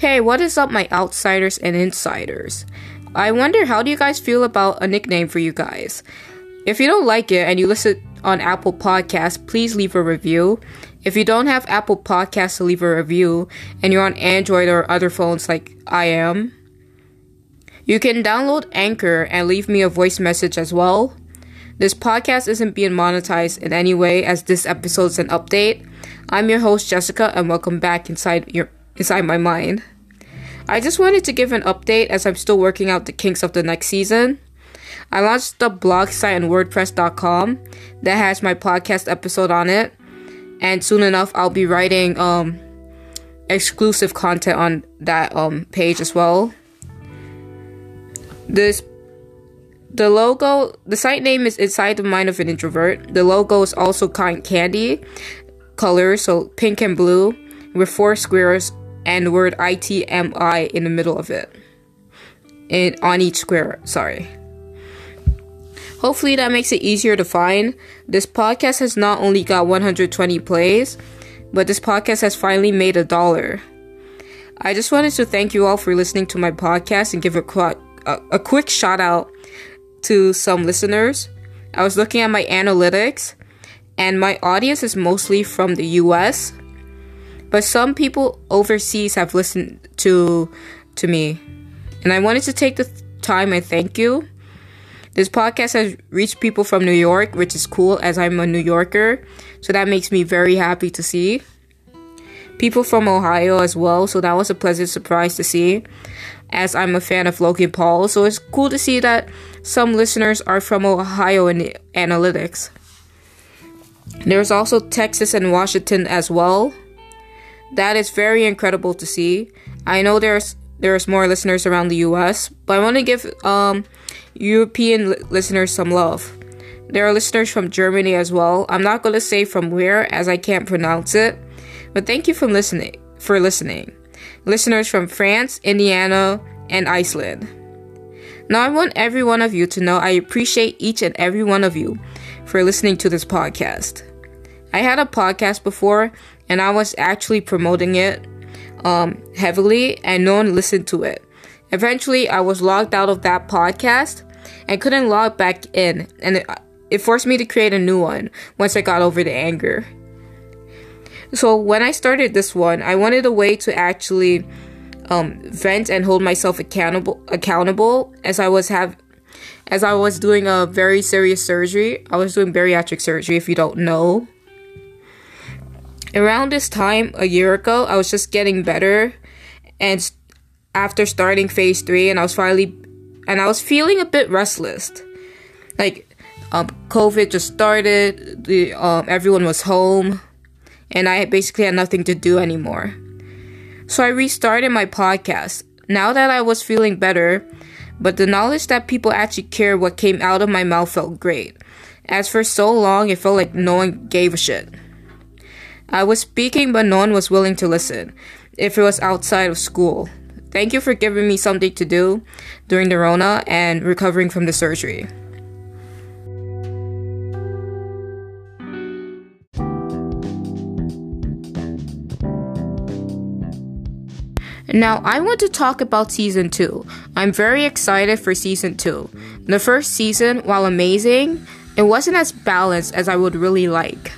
Hey, what is up, my outsiders and insiders? I wonder how do you guys feel about a nickname for you guys? If you don't like it and you listen on Apple Podcasts, please leave a review. If you don't have Apple Podcasts to leave a review and you're on Android or other phones like I am, you can download Anchor and leave me a voice message as well. This podcast isn't being monetized in any way as this episode is an update. I'm your host Jessica and welcome back inside your inside my mind. I just wanted to give an update as I'm still working out the kinks of the next season. I launched the blog site on wordpress.com that has my podcast episode on it. And soon enough I'll be writing um exclusive content on that um page as well. This the logo, the site name is Inside the Mind of an Introvert. The logo is also cotton candy colors, so pink and blue, with four squares and the word ITMI in the middle of it. And on each square, sorry. Hopefully that makes it easier to find. This podcast has not only got 120 plays, but this podcast has finally made a dollar. I just wanted to thank you all for listening to my podcast and give a, qu- a, a quick shout out to some listeners. I was looking at my analytics, and my audience is mostly from the US, but some people overseas have listened to to me. And I wanted to take the time and thank you. This podcast has reached people from New York, which is cool as I'm a New Yorker, so that makes me very happy to see. People from Ohio as well, so that was a pleasant surprise to see as I'm a fan of Logan Paul. So it's cool to see that some listeners are from Ohio in the analytics. There's also Texas and Washington as well. That is very incredible to see. I know there's there's more listeners around the US, but I want to give um, European li- listeners some love. There are listeners from Germany as well. I'm not going to say from where as I can't pronounce it, but thank you for listening for listening listeners from France, Indiana, and Iceland. Now, I want every one of you to know I appreciate each and every one of you for listening to this podcast. I had a podcast before and I was actually promoting it um, heavily, and no one listened to it. Eventually, I was logged out of that podcast and couldn't log back in, and it, it forced me to create a new one once I got over the anger. So when I started this one, I wanted a way to actually um, vent and hold myself accountable accountable as I was have as I was doing a very serious surgery. I was doing bariatric surgery if you don't know. Around this time a year ago, I was just getting better and after starting phase 3 and I was finally and I was feeling a bit restless. Like um, COVID just started, the um, everyone was home and I basically had nothing to do anymore. So I restarted my podcast. Now that I was feeling better, but the knowledge that people actually care what came out of my mouth felt great. As for so long, it felt like no one gave a shit. I was speaking, but no one was willing to listen if it was outside of school. Thank you for giving me something to do during the Rona and recovering from the surgery. Now, I want to talk about season 2. I'm very excited for season 2. The first season, while amazing, it wasn't as balanced as I would really like.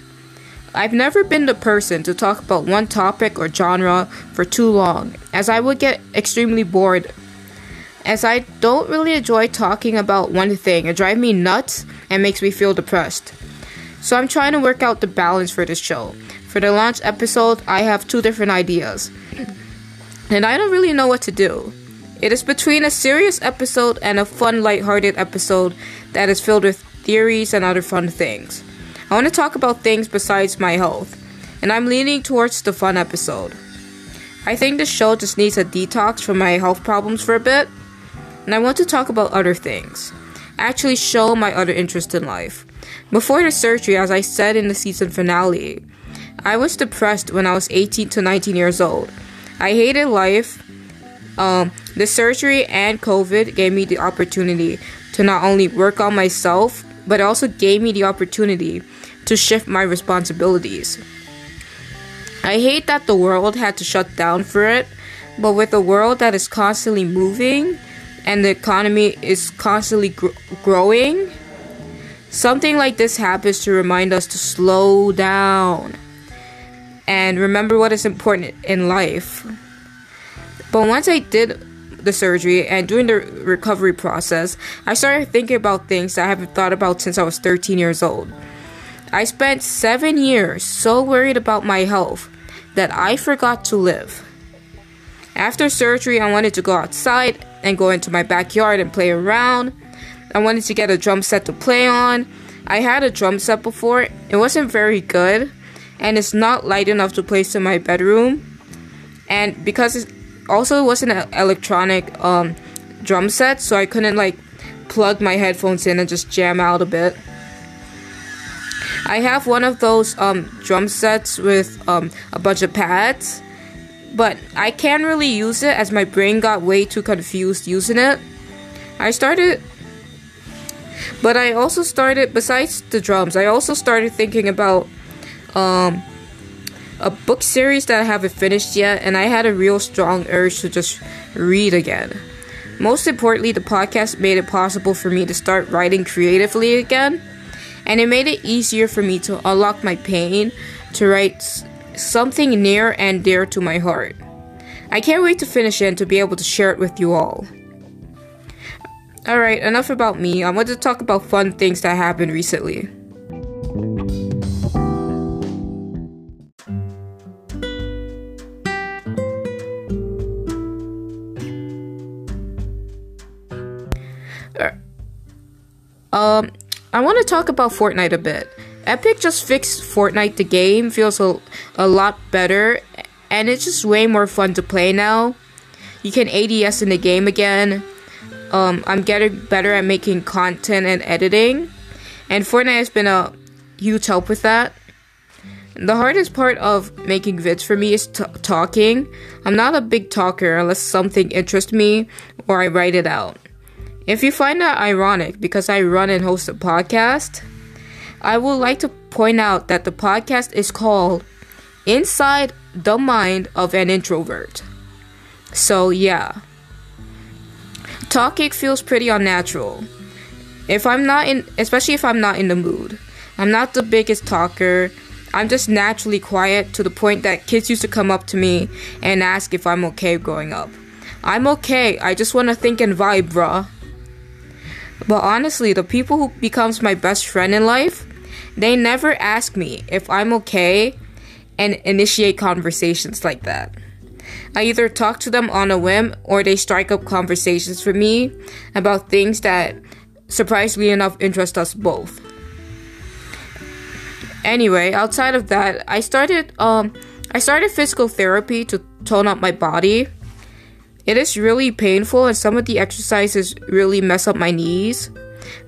I've never been the person to talk about one topic or genre for too long, as I would get extremely bored. As I don't really enjoy talking about one thing, it drives me nuts and makes me feel depressed. So I'm trying to work out the balance for this show. For the launch episode, I have two different ideas and I don't really know what to do. It is between a serious episode and a fun, light-hearted episode that is filled with theories and other fun things. I want to talk about things besides my health, and I'm leaning towards the fun episode. I think the show just needs a detox from my health problems for a bit, and I want to talk about other things. Actually, show my other interest in life. Before the surgery, as I said in the season finale, I was depressed when I was 18 to 19 years old I hated life. Um, the surgery and COVID gave me the opportunity to not only work on myself, but also gave me the opportunity to shift my responsibilities. I hate that the world had to shut down for it, But with a world that is constantly moving and the economy is constantly gr- growing, something like this happens to remind us to slow down and remember what is important in life. But once I did the surgery and during the recovery process, I started thinking about things that I haven't thought about since I was 13 years old. I spent seven years so worried about my health that I forgot to live. After surgery, I wanted to go outside and go into my backyard and play around. I wanted to get a drum set to play on. I had a drum set before, it wasn't very good, and it's not light enough to place in my bedroom. And because it also wasn't an electronic um, drum set, so I couldn't like plug my headphones in and just jam out a bit. I have one of those um, drum sets with um, a bunch of pads, but I can't really use it as my brain got way too confused using it. I started, but I also started, besides the drums, I also started thinking about um, a book series that I haven't finished yet, and I had a real strong urge to just read again. Most importantly, the podcast made it possible for me to start writing creatively again and it made it easier for me to unlock my pain to write something near and dear to my heart. I can't wait to finish it and to be able to share it with you all. Alright, enough about me. I want to talk about fun things that happened recently. Um, I want to talk about Fortnite a bit. Epic just fixed Fortnite. The game feels a, a lot better, and it's just way more fun to play now. You can ADS in the game again. Um, I'm getting better at making content and editing, and Fortnite has been a huge help with that. The hardest part of making vids for me is t- talking. I'm not a big talker unless something interests me or I write it out. If you find that ironic because I run and host a podcast, I would like to point out that the podcast is called Inside the Mind of an Introvert. So, yeah. Talking feels pretty unnatural. If I'm not in, especially if I'm not in the mood. I'm not the biggest talker. I'm just naturally quiet to the point that kids used to come up to me and ask if I'm okay growing up. I'm okay. I just want to think and vibe, bruh. But honestly, the people who becomes my best friend in life, they never ask me if I'm okay and initiate conversations like that. I either talk to them on a whim or they strike up conversations for me about things that surprisingly enough interest us both. Anyway, outside of that, I started um I started physical therapy to tone up my body it is really painful, and some of the exercises really mess up my knees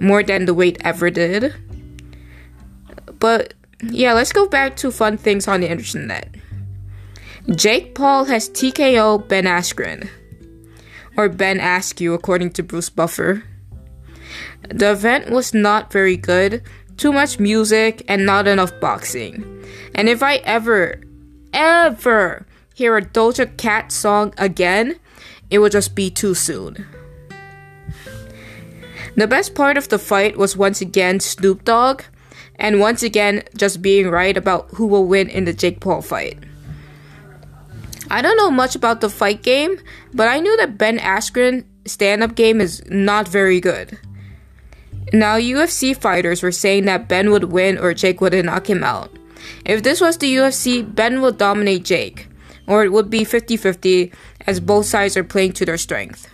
more than the weight ever did. But yeah, let's go back to fun things on the internet. Jake Paul has TKO Ben Askren, or Ben Askew, according to Bruce Buffer. The event was not very good, too much music, and not enough boxing. And if I ever, ever hear a Doja Cat song again, it would just be too soon. The best part of the fight was once again Snoop Dogg, and once again just being right about who will win in the Jake Paul fight. I don't know much about the fight game, but I knew that Ben Askren stand up game is not very good. Now, UFC fighters were saying that Ben would win or Jake would knock him out. If this was the UFC, Ben would dominate Jake, or it would be 50 50 as both sides are playing to their strength.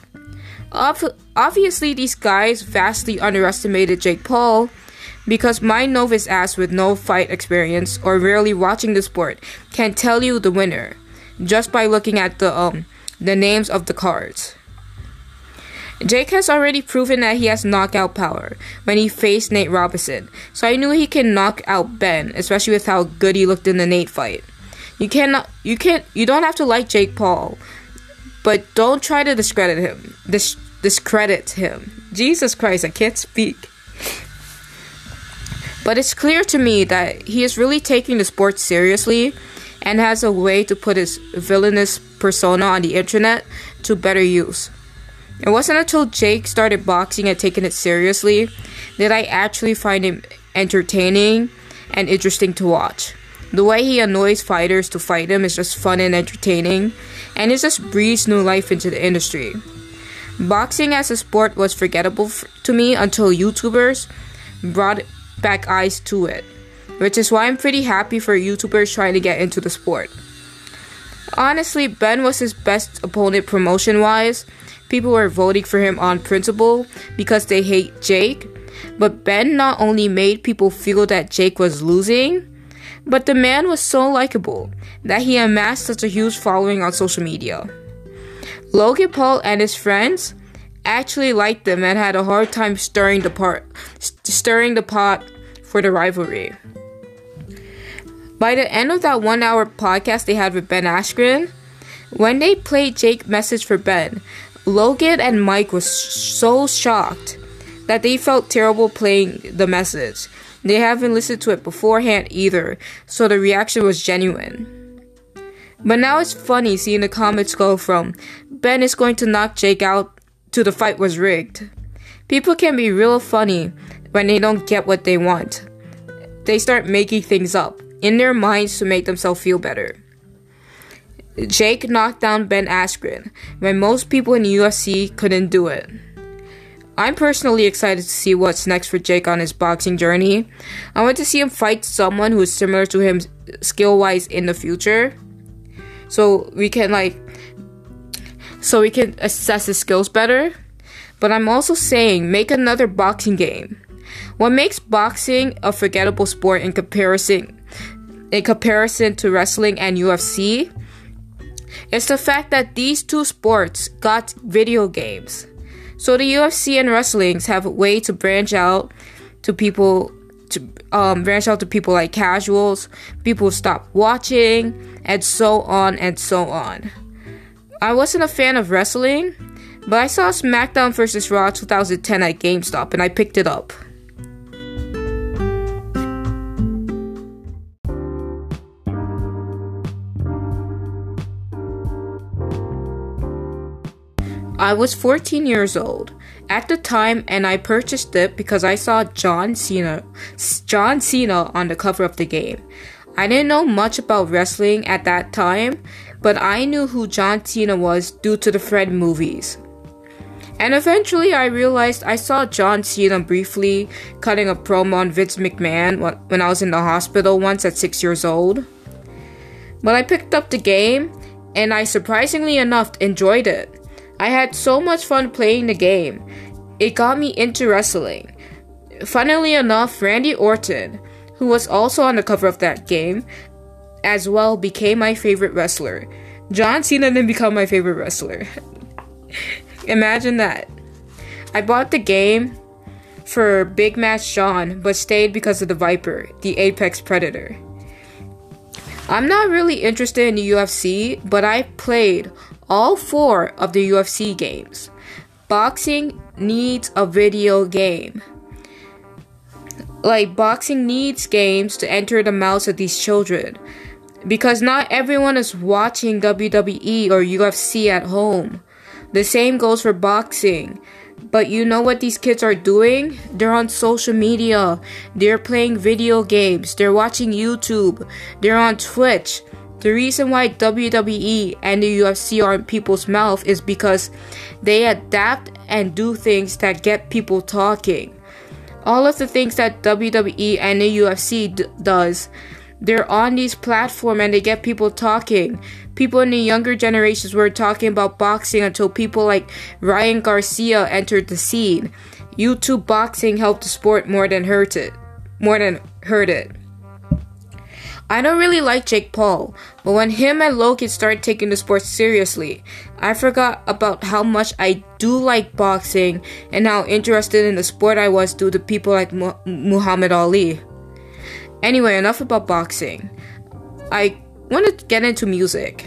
Ob- obviously, these guys vastly underestimated Jake Paul because my novice ass with no fight experience or rarely watching the sport can tell you the winner just by looking at the um the names of the cards. Jake has already proven that he has knockout power when he faced Nate Robinson, so I knew he can knock out Ben, especially with how good he looked in the Nate fight. You cannot, you can't, you don't have to like Jake Paul but don't try to discredit him. Dis- discredit him. Jesus Christ, I can't speak. But it's clear to me that he is really taking the sport seriously and has a way to put his villainous persona on the internet to better use. It wasn't until Jake started boxing and taking it seriously that I actually find him entertaining and interesting to watch. The way he annoys fighters to fight him is just fun and entertaining, and it just breathes new life into the industry. Boxing as a sport was forgettable f- to me until YouTubers brought back eyes to it, which is why I'm pretty happy for YouTubers trying to get into the sport. Honestly, Ben was his best opponent promotion wise. People were voting for him on principle because they hate Jake, but Ben not only made people feel that Jake was losing, but the man was so likable that he amassed such a huge following on social media. Logan Paul and his friends actually liked them and had a hard time stirring the pot, stirring the pot for the rivalry. By the end of that one hour podcast they had with Ben Askren, when they played Jake message for Ben, Logan and Mike was so shocked that they felt terrible playing the message. They haven't listened to it beforehand either, so the reaction was genuine. But now it's funny seeing the comments go from Ben is going to knock Jake out to the fight was rigged. People can be real funny when they don't get what they want. They start making things up in their minds to make themselves feel better. Jake knocked down Ben Askren when most people in the UFC couldn't do it. I'm personally excited to see what's next for Jake on his boxing journey. I want to see him fight someone who is similar to him skill wise in the future. So we can like so we can assess his skills better. But I'm also saying make another boxing game. What makes boxing a forgettable sport in comparison in comparison to wrestling and UFC is the fact that these two sports got video games. So the UFC and wrestlings have a way to branch out to people to um, branch out to people like casuals, people stop watching, and so on and so on. I wasn't a fan of wrestling, but I saw SmackDown vs. Raw 2010 at GameStop and I picked it up. I was 14 years old at the time and I purchased it because I saw John Cena John Cena on the cover of the game. I didn't know much about wrestling at that time, but I knew who John Cena was due to the Fred movies. And eventually I realized I saw John Cena briefly cutting a promo on Vince McMahon when I was in the hospital once at 6 years old. But I picked up the game and I surprisingly enough enjoyed it. I had so much fun playing the game. It got me into wrestling. Funnily enough, Randy Orton, who was also on the cover of that game, as well became my favorite wrestler. John Cena then become my favorite wrestler. Imagine that. I bought the game for Big Match John, but stayed because of the Viper, the Apex Predator. I'm not really interested in the UFC, but I played all four of the UFC games. Boxing needs a video game. Like, boxing needs games to enter the mouths of these children. Because not everyone is watching WWE or UFC at home. The same goes for boxing. But you know what these kids are doing? They're on social media. They're playing video games. They're watching YouTube. They're on Twitch. The reason why WWE and the UFC are in people's mouth is because they adapt and do things that get people talking. All of the things that WWE and the UFC d- does, they're on these platforms and they get people talking. People in the younger generations were talking about boxing until people like Ryan Garcia entered the scene. YouTube boxing helped the sport more than hurt it. More than hurt it. I don't really like Jake Paul, but when him and Logan started taking the sport seriously, I forgot about how much I do like boxing and how interested in the sport I was due to people like Mu- Muhammad Ali. Anyway, enough about boxing. I want to get into music.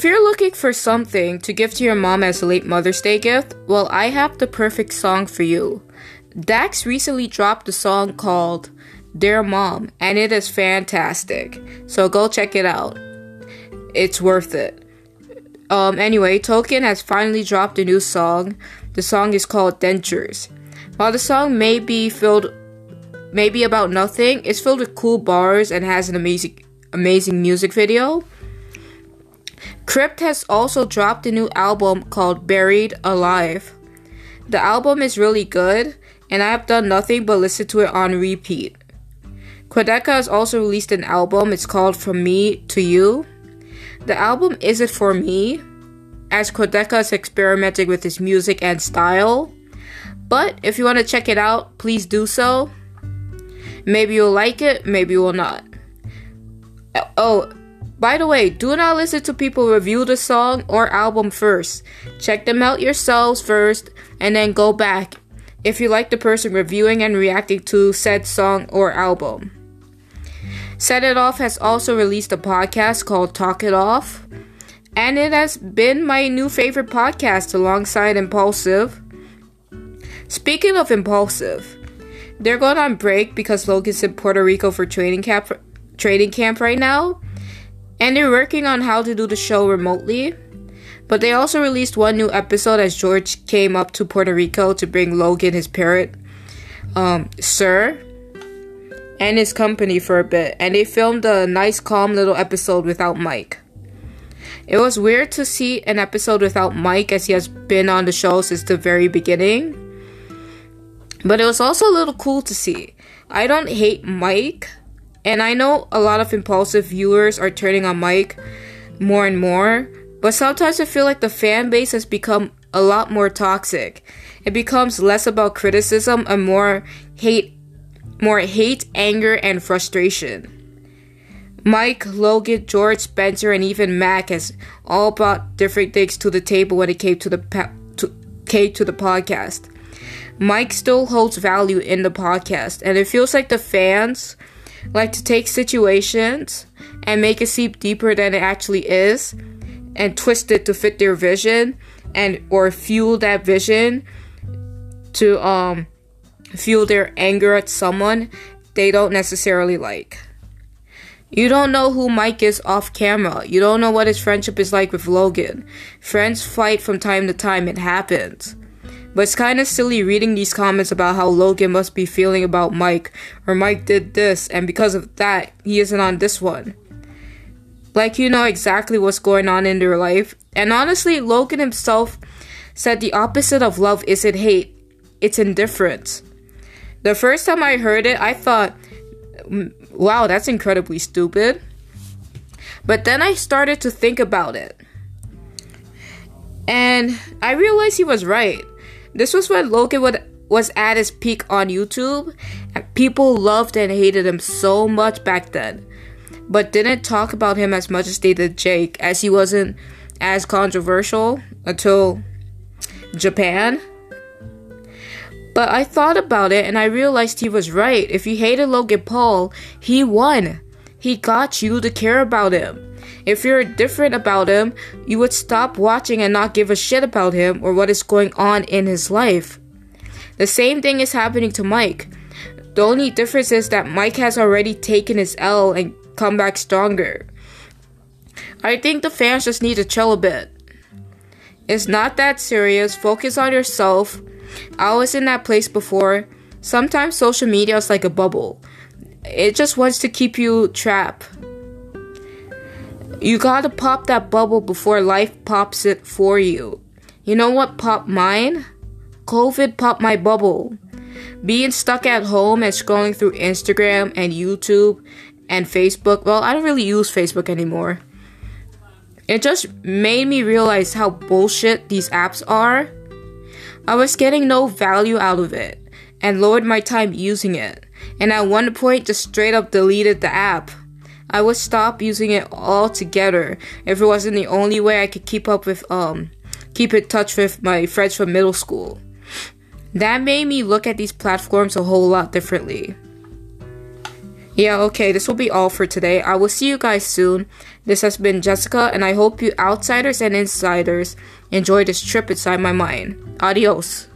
If you're looking for something to give to your mom as a late Mother's Day gift, well, I have the perfect song for you. Dax recently dropped a song called Dear Mom, and it is fantastic. So go check it out. It's worth it. Um, anyway, Token has finally dropped a new song. The song is called Dentures. While the song may be filled, maybe about nothing, it's filled with cool bars and has an amazing, amazing music video. Crypt has also dropped a new album called Buried Alive. The album is really good, and I have done nothing but listen to it on repeat. Quadeca has also released an album. It's called From Me to You. The album isn't for me, as Quadeca is experimenting with his music and style. But if you want to check it out, please do so. Maybe you'll like it, maybe you will not. Oh, by the way, do not listen to people review the song or album first. Check them out yourselves first and then go back if you like the person reviewing and reacting to said song or album. Set It Off has also released a podcast called Talk It Off, and it has been my new favorite podcast alongside Impulsive. Speaking of Impulsive, they're going on break because Logan's in Puerto Rico for training camp training camp right now, and they're working on how to do the show remotely. But they also released one new episode as George came up to Puerto Rico to bring Logan his parrot, um, Sir, and his company for a bit, and they filmed a nice, calm little episode without Mike. It was weird to see an episode without Mike as he has been on the show since the very beginning. But it was also a little cool to see. I don't hate Mike, and I know a lot of impulsive viewers are turning on Mike more and more, but sometimes I feel like the fan base has become a lot more toxic. It becomes less about criticism and more hate more hate, anger, and frustration. Mike, Logan, George, Spencer, and even Mac has all brought different things to the table when it came to the pa- to, came to the podcast. Mike still holds value in the podcast, and it feels like the fans like to take situations and make it seem deeper than it actually is and twist it to fit their vision and or fuel that vision to um fuel their anger at someone they don't necessarily like. You don't know who Mike is off camera. You don't know what his friendship is like with Logan. Friends fight from time to time, it happens. But it's kind of silly reading these comments about how Logan must be feeling about Mike, or Mike did this, and because of that, he isn't on this one like you know exactly what's going on in their life. And honestly, Logan himself said the opposite of love isn't hate, it's indifference. The first time I heard it, I thought, wow, that's incredibly stupid. But then I started to think about it. And I realized he was right. This was when Logan would, was at his peak on YouTube, and people loved and hated him so much back then but didn't talk about him as much as they did Jake, as he wasn't as controversial until Japan. But I thought about it and I realized he was right. If you hated Logan Paul, he won. He got you to care about him. If you're different about him, you would stop watching and not give a shit about him or what is going on in his life. The same thing is happening to Mike. The only difference is that Mike has already taken his L and come back stronger. I think the fans just need to chill a bit. It's not that serious. Focus on yourself. I was in that place before. Sometimes social media is like a bubble. It just wants to keep you trapped. You gotta pop that bubble before life pops it for you. You know what popped mine? COVID popped my bubble. Being stuck at home and scrolling through Instagram and YouTube and Facebook. Well, I don't really use Facebook anymore. It just made me realize how bullshit these apps are. I was getting no value out of it and lowered my time using it. And at one point, just straight up deleted the app. I would stop using it altogether if it wasn't the only way I could keep up with, um, keep in touch with my friends from middle school. That made me look at these platforms a whole lot differently. Yeah, okay, this will be all for today. I will see you guys soon. This has been Jessica, and I hope you outsiders and insiders enjoy this trip inside my mind. Adios.